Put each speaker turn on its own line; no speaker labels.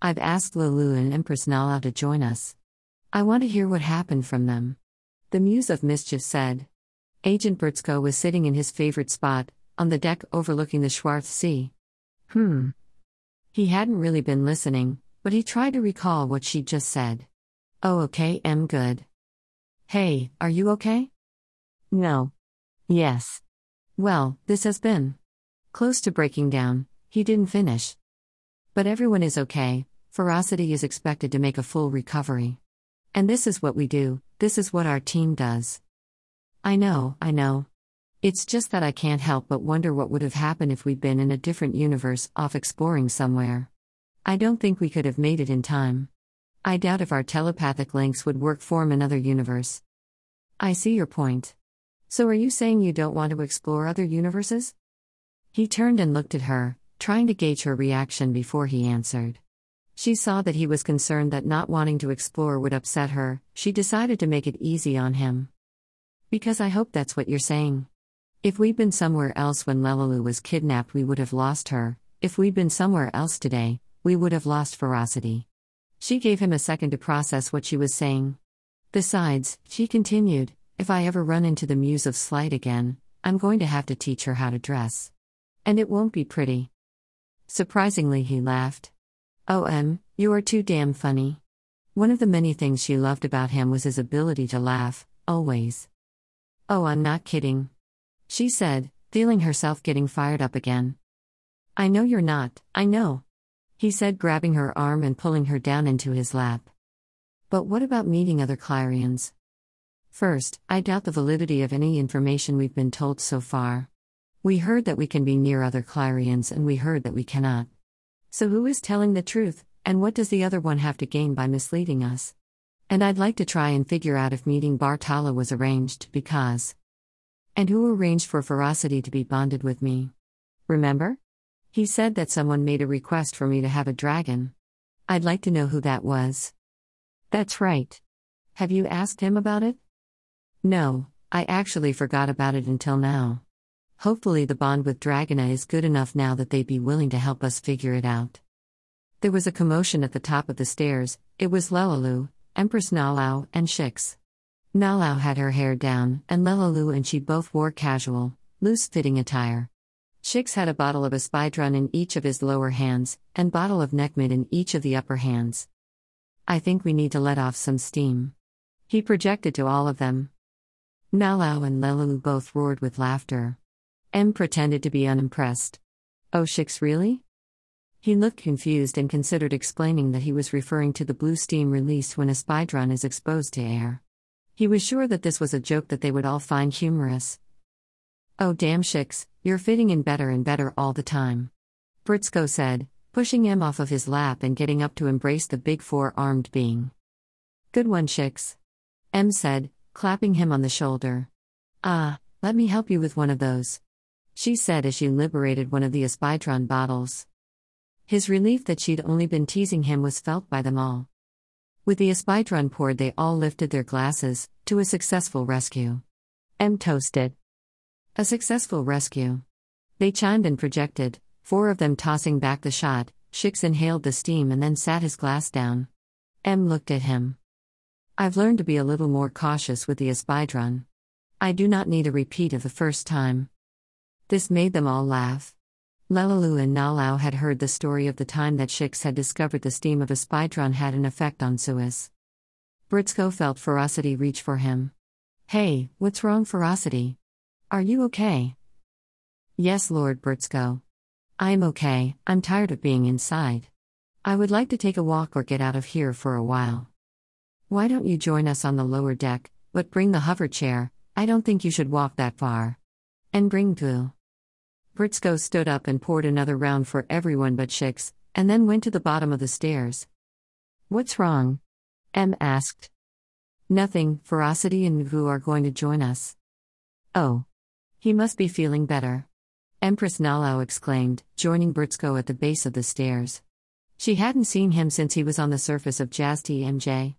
I've asked Lulu and Empress Nala to join us. I want to hear what happened from them. The Muse of Mischief said. Agent Brzko was sitting in his favorite spot, on the deck overlooking the Schwarz Sea. Hmm. He hadn't really been listening, but he tried to recall what she'd just said. Oh, okay, I'm Good. Hey, are you okay? No. Yes. Well, this has been close to breaking down, he didn't finish. But everyone is okay, Ferocity is expected to make a full recovery. And this is what we do, this is what our team does. I know, I know. It's just that I can't help but wonder what would have happened if we'd been in a different universe, off exploring somewhere. I don't think we could have made it in time. I doubt if our telepathic links would work form another universe. I see your point. So are you saying you don't want to explore other universes? He turned and looked at her, trying to gauge her reaction before he answered. She saw that he was concerned that not wanting to explore would upset her, she decided to make it easy on him. Because I hope that's what you're saying. If we'd been somewhere else when Lelalu was kidnapped, we would have lost her. If we'd been somewhere else today, we would have lost ferocity. She gave him a second to process what she was saying. Besides, she continued, if I ever run into the muse of slight again, I'm going to have to teach her how to dress. And it won't be pretty. Surprisingly, he laughed. Oh, Em, you are too damn funny. One of the many things she loved about him was his ability to laugh, always. Oh, I'm not kidding she said, feeling herself getting fired up again. I know you're not, I know. He said, grabbing her arm and pulling her down into his lap. But what about meeting other Clarions? First, I doubt the validity of any information we've been told so far. We heard that we can be near other Clarions and we heard that we cannot. So who is telling the truth, and what does the other one have to gain by misleading us? And I'd like to try and figure out if meeting Bartala was arranged, because. And who arranged for Ferocity to be bonded with me? Remember? He said that someone made a request for me to have a dragon. I'd like to know who that was. That's right. Have you asked him about it? No, I actually forgot about it until now. Hopefully, the bond with Dragona is good enough now that they'd be willing to help us figure it out. There was a commotion at the top of the stairs, it was Lelalu, Empress Nalau, and Shix. Nalau had her hair down, and Lelalu and she both wore casual, loose fitting attire. Shix had a bottle of Espydron in each of his lower hands, and bottle of Nekmid in each of the upper hands. I think we need to let off some steam. He projected to all of them. Nalau and Lelalu both roared with laughter. M pretended to be unimpressed. Oh, Shix, really? He looked confused and considered explaining that he was referring to the blue steam released when Espydron is exposed to air. He was sure that this was a joke that they would all find humorous. Oh, damn Shix, you're fitting in better and better all the time. Brzko said, pushing him off of his lap and getting up to embrace the big four armed being. Good one, Shix. M said, clapping him on the shoulder. Ah, let me help you with one of those. She said as she liberated one of the Espydron bottles. His relief that she'd only been teasing him was felt by them all. With the Espydron poured, they all lifted their glasses to a successful rescue. M toasted. A successful rescue. They chimed and projected, four of them tossing back the shot. Shix inhaled the steam and then sat his glass down. M looked at him. I've learned to be a little more cautious with the Espydron. I do not need a repeat of the first time. This made them all laugh. Lelalu and Nalau had heard the story of the time that Shix had discovered the steam of Espydron had an effect on Suis. Brzko felt ferocity reach for him. Hey, what's wrong, ferocity? Are you okay? Yes, Lord Brzko. I'm okay, I'm tired of being inside. I would like to take a walk or get out of here for a while. Why don't you join us on the lower deck, but bring the hover chair? I don't think you should walk that far. And bring glue. Brzko stood up and poured another round for everyone but Shix, and then went to the bottom of the stairs. What's wrong? M asked. Nothing, Ferocity and Ngu are going to join us. Oh. He must be feeling better. Empress Nalau exclaimed, joining Brzko at the base of the stairs. She hadn't seen him since he was on the surface of Jazz TMJ.